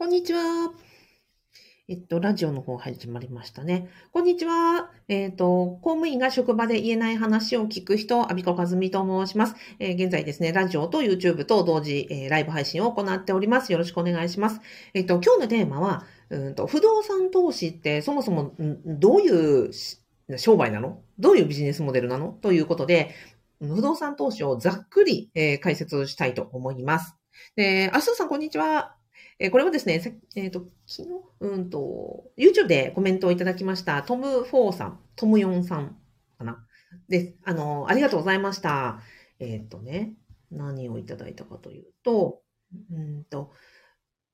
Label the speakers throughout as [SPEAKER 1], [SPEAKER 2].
[SPEAKER 1] こんにちは。えっと、ラジオの方始まりましたね。こんにちは。えっと、公務員が職場で言えない話を聞く人、アビコカズミと申します。えー現在ですね、ラジオと YouTube と同時、えーライブ配信を行っております。よろしくお願いします。えっと、今日のテーマは、うんと、不動産投資ってそもそも、どういう商売なの？どういうビジネスモデルなの？ということで、不動産投資をざっくり、え解説したいと思います。で、アスーさん、こんにちは。えこれはですね、えっ、と、昨日、うんと、YouTube でコメントをいただきました、トム・フォーさん、トム・ヨンさんかな？で、あの、ありがとうございました。えっ、とね、何をいただいたかというと、うんと、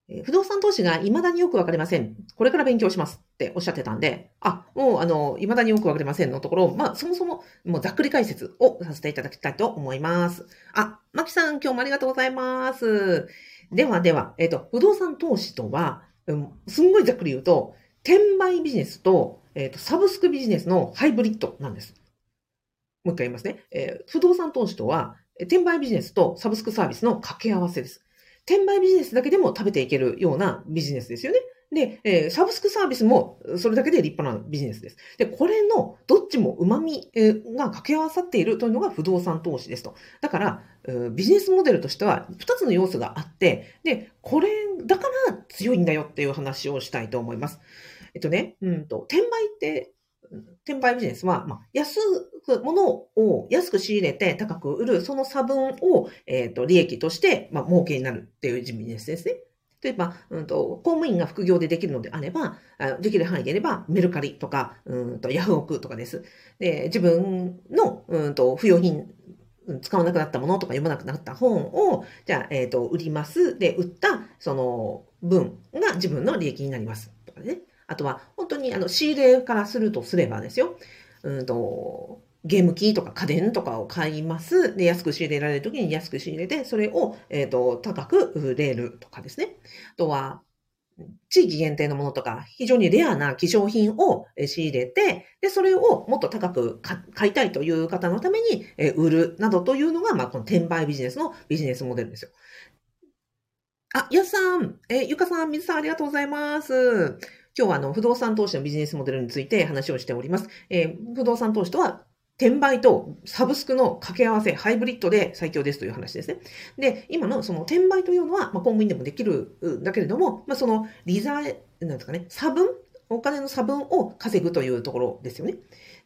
[SPEAKER 1] え不動産投資が未だによくわかりません。これから勉強しますっておっしゃってたんで、あ、もう、あの、未だによくわかりませんのところ、まあ、そもそも、もうざっくり解説をさせていただきたいと思います。あ、マキさん、今日もありがとうございます。ではでは、えっ、と、不動産投資とは、うん、すんごいざっくり言うと、転売ビジネスと、えっ、と、サブスクビジネスのハイブリッドなんです。もう一回言いますね。えー不動産投資とは、転売ビジネスとサブスクサービスの掛け合わせです。転売ビジネスだけでも食べていけるようなビジネスですよね。で、えーサブスクサービスもそれだけで立派なビジネスです。で、これのどっちも旨味えーが掛け合わさっているというのが不動産投資ですと。だから、えービジネスモデルとしては2つの要素があって、で、これだから強いんだよっていう話をしたいと思います。えっとね、うんと、転売って、転売ビジネスは、まあ、安く、物を安く仕入れて高く売る、その差分を、えっと、利益として、まあ、儲けになるっていうビジネスですね。例えば、うんと、公務員が副業でできるのであれば、できる範囲であれば、メルカリとか、うんと、ヤフオクとかです。で、自分の、うんと、不要品、使わなくなったものとか読まなくなった本を、じゃあ、えっ、と、売ります。で、売った、その、分が自分の利益になります。とかね。あとは、本当に、あの、仕入れからするとすればですよ。うんと、ゲーム機とか家電とかを買います。で、安く仕入れられるときに安く仕入れて、それを、えっ、と、高く売れるとかですね。あとは、地域限定のものとか、非常にレアな希少品を仕入れて、で、それをもっと高く買いたいという方のためにえ売るなどというのが、まあ、この転売ビジネスのビジネスモデルですよ。あ、やすさん、えーゆかさん、みずさん、ありがとうございます。今日はあの、不動産投資のビジネスモデルについて話をしております。えー不動産投資とは、転売とサブスクの掛け合わせ、ハイブリッドで最強ですという話ですね。で、今のその転売というのは、まあ、公務員でもできるんだけれども、まあ、そのリザー、なんですかね、差分お金の差分を稼ぐというところですよね。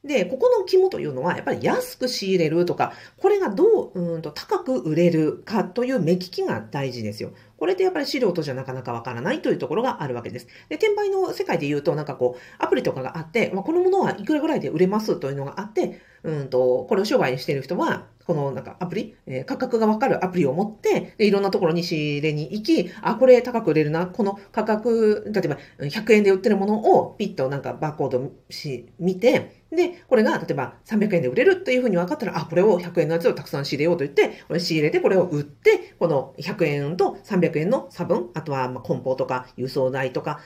[SPEAKER 1] で、ここの肝というのは、やっぱり安く仕入れるとか、これがどううーんと高く売れるかという目利きが大事ですよ。これってやっぱり資料とじゃなかなかわからないというところがあるわけです。で、転売の世界で言うと、なんかこう、アプリとかがあって、まあ、このものはいくらぐらいで売れますというのがあって、うんと、これを商売にしている人は、このなんかアプリ、えー価格がわかるアプリを持って、でいろんなところに仕入れに行き、あ、これ高く売れるな、この価格、例えば100円で売ってるものをピッとなんかバーコードし、見て、で、これが例えば300円で売れるっていうふうに分かったら、あ、これを100円のやつをたくさん仕入れようと言って、これ仕入れてこれを売って、この100円と300円の差分、あとはまあ梱包とか輸送代とか、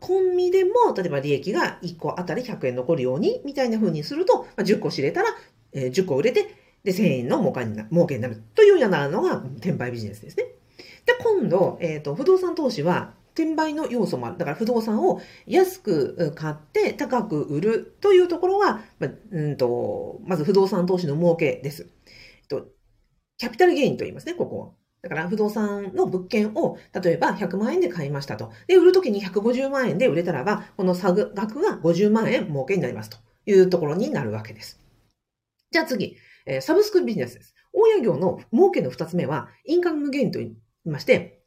[SPEAKER 1] コンビでも、例えば利益が1個あたり100円残るように、みたいな風にすると、まあ、10個仕入れたら、えー10個売れて、で、1000円の儲かにな儲けになるというようなのが転売ビジネスですね。で、今度、えっ、と、不動産投資は、転売の要素もある。だから不動産を安く買って高く売るというところが、まあうんと、まず不動産投資の儲けです。と、キャピタルゲインと言いますね、ここは。だから不動産の物件を、例えば100万円で買いましたと。で、売るときに150万円で売れたらば、この差額が50万円儲けになりますというところになるわけです。じゃあ次、えーサブスクビジネスです。大家業の儲けの二つ目は、インカムゲインと言いまして、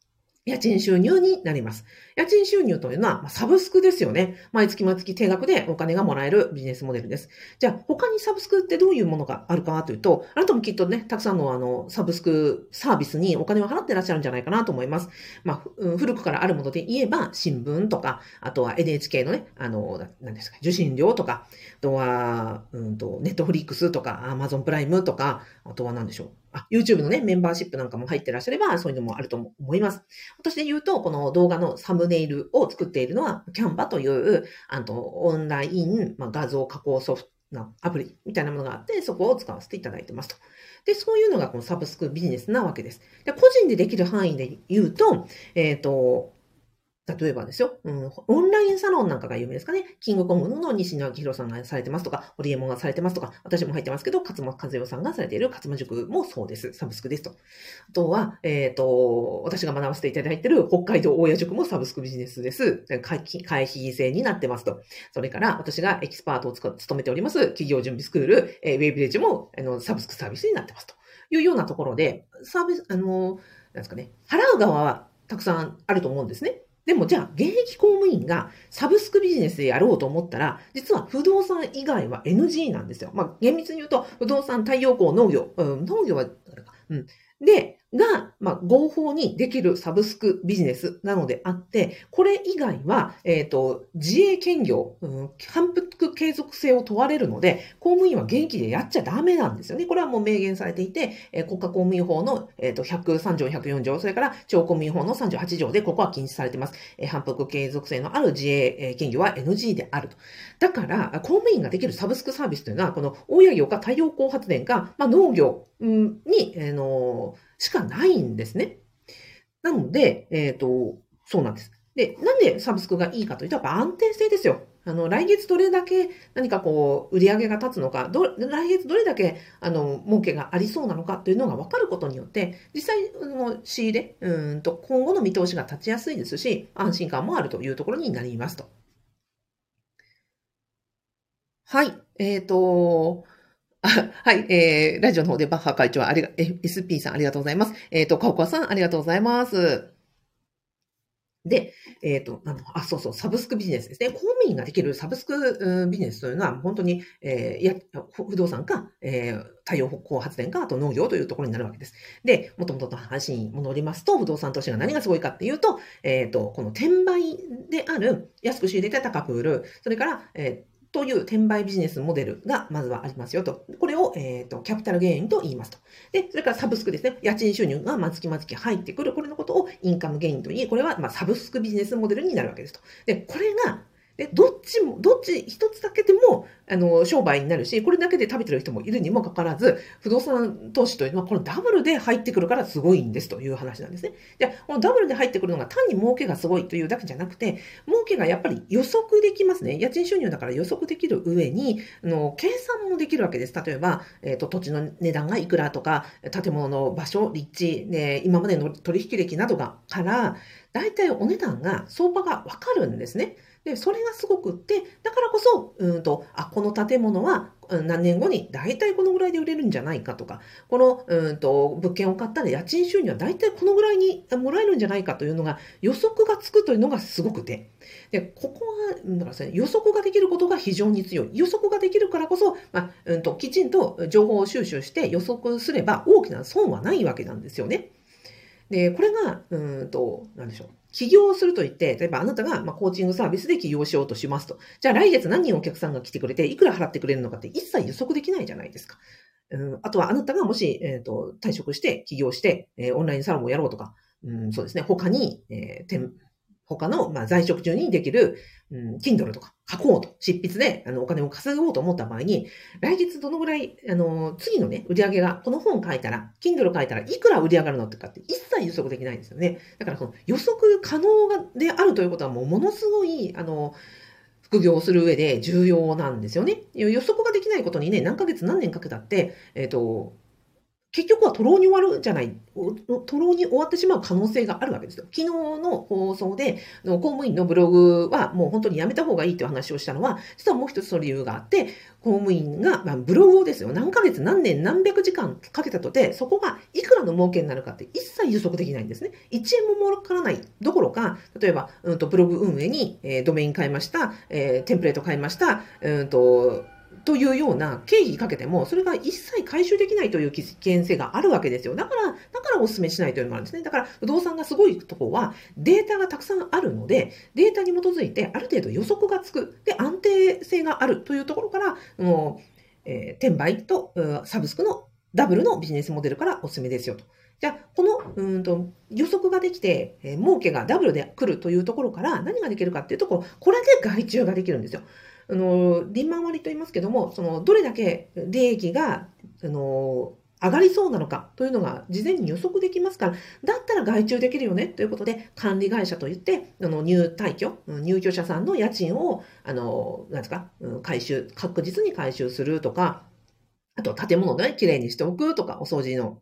[SPEAKER 1] 家賃収入になります。家賃収入というのは、サブスクですよね。毎月毎月定額でお金がもらえるビジネスモデルです。じゃあ、他にサブスクってどういうものがあるかというと、あなたもきっとね、たくさんのあの、サブスクサービスにお金を払ってらっしゃるんじゃないかなと思います。まあ、古くからあるもので言えば、新聞とか、あとは NHK のね、あの、ななんですか、受信料とか、あとは、うんと、ネットフリックスとか、アマゾンプライムとか、あとは何でしょう？あ、YouTube のね、メンバーシップなんかも入ってらっしゃれば、そういうのもあると思います。私で言うと、この動画のサムネイルを作っているのは、キャンバという、あの、オンライン、まあ、画像加工ソフトなアプリみたいなものがあって、そこを使わせていただいてますと。で、そういうのがこのサブスクビジネスなわけです。で、個人でできる範囲で言うと、えっ、と、例えばですよ、うん、オンラインサロンなんかが有名ですかね。キングコングの西野明宏さんがされてますとか、ホリエモンがされてますとか、私も入ってますけど、勝間和代さんがされている勝間塾もそうです。サブスクですと。あとは、えっ、ー、と、私が学ばせていただいている北海道大谷塾もサブスクビジネスです。会費制になってますと。それから、私がエキスパートを務めております企業準備スクール、えー、ウェイビレッジもあのサブスクサービスになってますというようなところで、サービス、あの、なんですかね、払う側はたくさんあると思うんですね。でもじゃあ、現役公務員がサブスクビジネスでやろうと思ったら、実は不動産以外は NG なんですよ。まあ、厳密に言うと、不動産、太陽光、農業、うん、農業は、うん。で、が、まあ、合法にできるサブスクビジネスなのであって、これ以外は、えっ、ー、と、自営兼業、うん、反復継続性を問われるので、公務員は現役でやっちゃダメなんですよね。これはもう明言されていて、えー、国家公務員法の、えっ、ー、と、103条、104条、それから地方公務員法の38条で、ここは禁止されています。えー、反復継続性のある自営兼業は NG であると。だから、公務員ができるサブスクサービスというのは、この大家業か太陽光発電か、まあ、農業に、えー、のしかないんですね。なので、えっ、ー、と、そうなんです。で、なんでサブスクがいいかというと、やっぱ安定性ですよ。あの、来月どれだけ何かこう、売り上げが立つのか、来月どれだけ、あの、儲けがありそうなのかというのが分かることによって、実際、の、仕入れ、うんと、今後の見通しが立ちやすいですし、安心感もあるというところになりますと。はい。えっ、ー、と、はい、えー、ラジオの方でバッハ会長ありが、SP さんありがとうございます。えっ、ー、と、カオカさんありがとうございます。で、えっ、ー、と、あの、あ、そうそう、サブスクビジネスですね。公務員ができるサブスクビジネスというのは、本当に、えー、や、不動産か、えー、太陽光発電か、あと農業というところになるわけです。で、もともとの話に戻りますと、不動産投資が何がすごいかっていうと、えっ、ー、と、この転売である、安く仕入れて高く売る、それから、えーという転売ビジネスモデルがまずはありますよと。これを、えっ、ー、と、キャピタルゲインと言いますと。で、それからサブスクですね。家賃収入が毎月毎月入ってくる。これのことをインカムゲインと言い、これはまサブスクビジネスモデルになるわけですと。で、これがで、どっちも、どっち一つだけでも、あの、商売になるし、これだけで食べてる人もいるにもかかわらず、不動産投資というのは、このダブルで入ってくるからすごいんですという話なんですね。で、このダブルで入ってくるのが単に儲けがすごいというだけじゃなくて、儲けがやっぱり予測できますね。家賃収入だから予測できる上に、あの、計算もできるわけです。例えば、えっ、ー、と、土地の値段がいくらとか、建物の場所、立地、ね、今までの取引歴などが、から、大体お値段が、相場がわかるんですね。で、それがすごくって、だからこそ、うんと、あ、この建物は何年後に大体このぐらいで売れるんじゃないかとか、この、うんと、物件を買ったら家賃収入は大体このぐらいにもらえるんじゃないかというのが予測がつくというのがすごくて。で、ここは、だからね、予測ができることが非常に強い。予測ができるからこそ、まあ、うんと、きちんと情報を収集して予測すれば大きな損はないわけなんですよね。で、これが、うんと、なんでしょう。起業すると言って、例えばあなたがまコーチングサービスで起業しようとしますと。じゃあ来月何人お客さんが来てくれて、いくら払ってくれるのかって一切予測できないじゃないですか。うん、あとはあなたがもし、えーと、退職して起業して、えー、オンラインサロンをやろうとか、うん、そうですね、他に、えー、他の、まあ、在職中にできる、うん、Kindle とか書こうと、執筆で、あの、お金を稼ごうと思った場合に、来月どのぐらい、あの、次のね、売り上げが、この本書いたら、Kindle 書いたらいくら売り上がるのってかって一切予測できないんですよね。だから、その予測可能がであるということはもうものすごい、あの、副業をする上で重要なんですよね。予測ができないことにね、何ヶ月何年かけたって、えっ、ー、と、結局は徒労に終わるんじゃない、徒労に終わってしまう可能性があるわけですよ。昨日の放送で、公務員のブログはもう本当にやめた方がいいという話をしたのは、実はもう一つの理由があって、公務員が、まあ、ブログをですよ、何ヶ月何年何百時間かけたとて、そこがいくらの儲けになるかって一切予測できないんですね。1円も儲からないどころか、例えば、うんとブログ運営に、えー、ドメイン変えました、えー、テンプレート変えました、うんとというような経費かけても、それが一切回収できないという危険性があるわけですよ。だから、だからお勧めしないというのもあるんですね。だから、不動産がすごいところは、データがたくさんあるので、データに基づいてある程度予測がつく。で、安定性があるというところから、もう、えー、転売とサブスクのダブルのビジネスモデルからお勧めですよと。じゃあ、このうんと予測ができて、えー、儲けがダブルで来るというところから何ができるかっていうと、ここれで外注ができるんですよ。あの、リンマン割と言いますけども、その、どれだけ利益が、あの、上がりそうなのかというのが事前に予測できますから、だったら外注できるよねということで、管理会社といって、あの入退去、入居者さんの家賃を、あの、なんですか、回収、確実に回収するとか、あと建物できれいにしておくとか、お掃除の、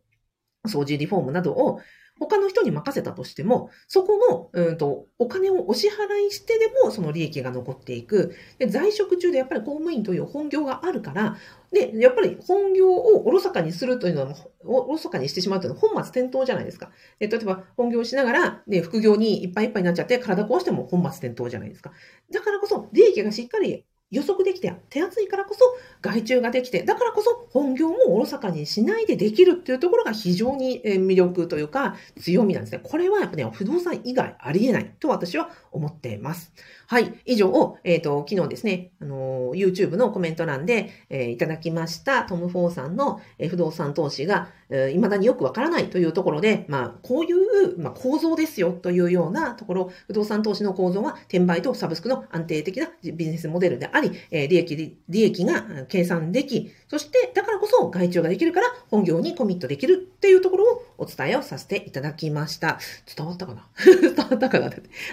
[SPEAKER 1] 掃除リフォームなどを他の人に任せたとしても、そこの、うんと、お金をお支払いしてでも、その利益が残っていく。で、在職中でやっぱり公務員という本業があるから、で、やっぱり本業をおろそかにするというのは、おろそかにしてしまうというのは本末転倒じゃないですか。で例えば、本業しながら、ね、副業にいっぱいいっぱいになっちゃって、体壊しても本末転倒じゃないですか。だからこそ、利益がしっかり予測できて、手厚いからこそ外注ができて、だからこそ本業もおろそかにしないでできるっていうところが非常に魅力というか強みなんですね。これはやっぱね、不動産以外ありえないと私は思っています。はい。以上、えっ、ー、と、昨日ですね、あの、YouTube のコメント欄で、えー、いただきましたトム・フォーさんの、えー、不動産投資が、えー、未だによくわからないというところで、まあ、こういう、まあ、構造ですよというようなところ、不動産投資の構造は、転売とサブスクの安定的なビジネスモデルであり、えー、利益、利益が計算でき、そして、だからこそ外注ができるから、本業にコミットできるっていうところをお伝えをさせていただきました。伝わったかな？伝わったかな？は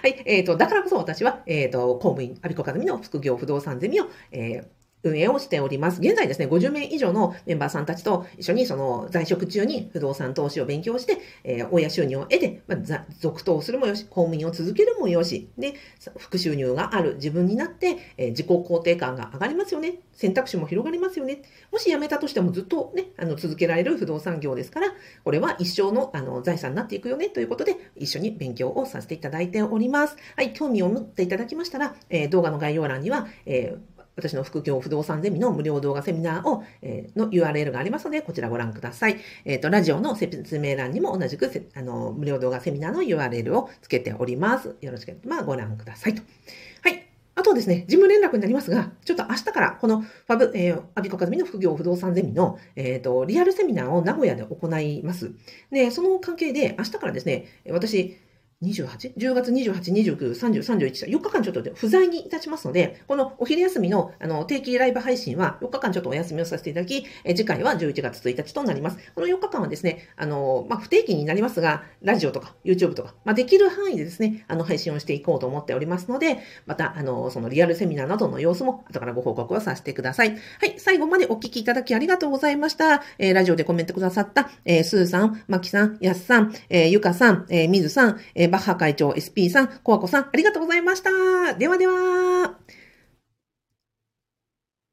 [SPEAKER 1] い。え、ー、と、だからこそ私は、えっ、ー、と、公務員、アビコカズミの副業不動産ゼミを、えー運営をしております。現在ですね、50名以上のメンバーさんたちと一緒にその在職中に不動産投資を勉強して、えー、親収入を得て、まあ、続投するもよし、公務員を続けるもよし、で、副収入がある自分になって、えー、自己肯定感が上がりますよね。選択肢も広がりますよね。もし辞めたとしてもずっとね、あの続けられる不動産業ですから、これは一生のあの財産になっていくよねということで、一緒に勉強をさせていただいております。はい、興味を持っていただきましたら、えー、動画の概要欄には、えー私の副業不動産ゼミの無料動画セミナーを、えー、の URL がありますので、こちらご覧ください。えっ、ー、と、ラジオの説明欄にも同じくあの無料動画セミナーの URL をつけております。よろしければご覧くださいと。はい。あとですね、事務連絡になりますが、ちょっと明日からこのファブ、えー、アビコカズミの副業不動産ゼミの、えっ、ー、と、リアルセミナーを名古屋で行います。で、その関係で明日からですね、私、28?10 月28、29、30、31、4日間ちょっとで不在にいたしますので、このお昼休みのあの定期ライブ配信は4日間ちょっとお休みをさせていただき、え次回は11月1日となります。この4日間はですね、あの、まあ、不定期になりますが、ラジオとか YouTube とか、まあ、できる範囲でですね、あの、配信をしていこうと思っておりますので、また、あの、そのリアルセミナーなどの様子も後からご報告をさせてください。はい、最後までお聞きいただきありがとうございました。えー、ラジオでコメントくださった、えー、スーさん、マキさん、ヤスさん、えー、ゆかさん、えー、みずさん、えー、バッハ会長、SP さん、コアコさん、ありがとうございました。ではでは。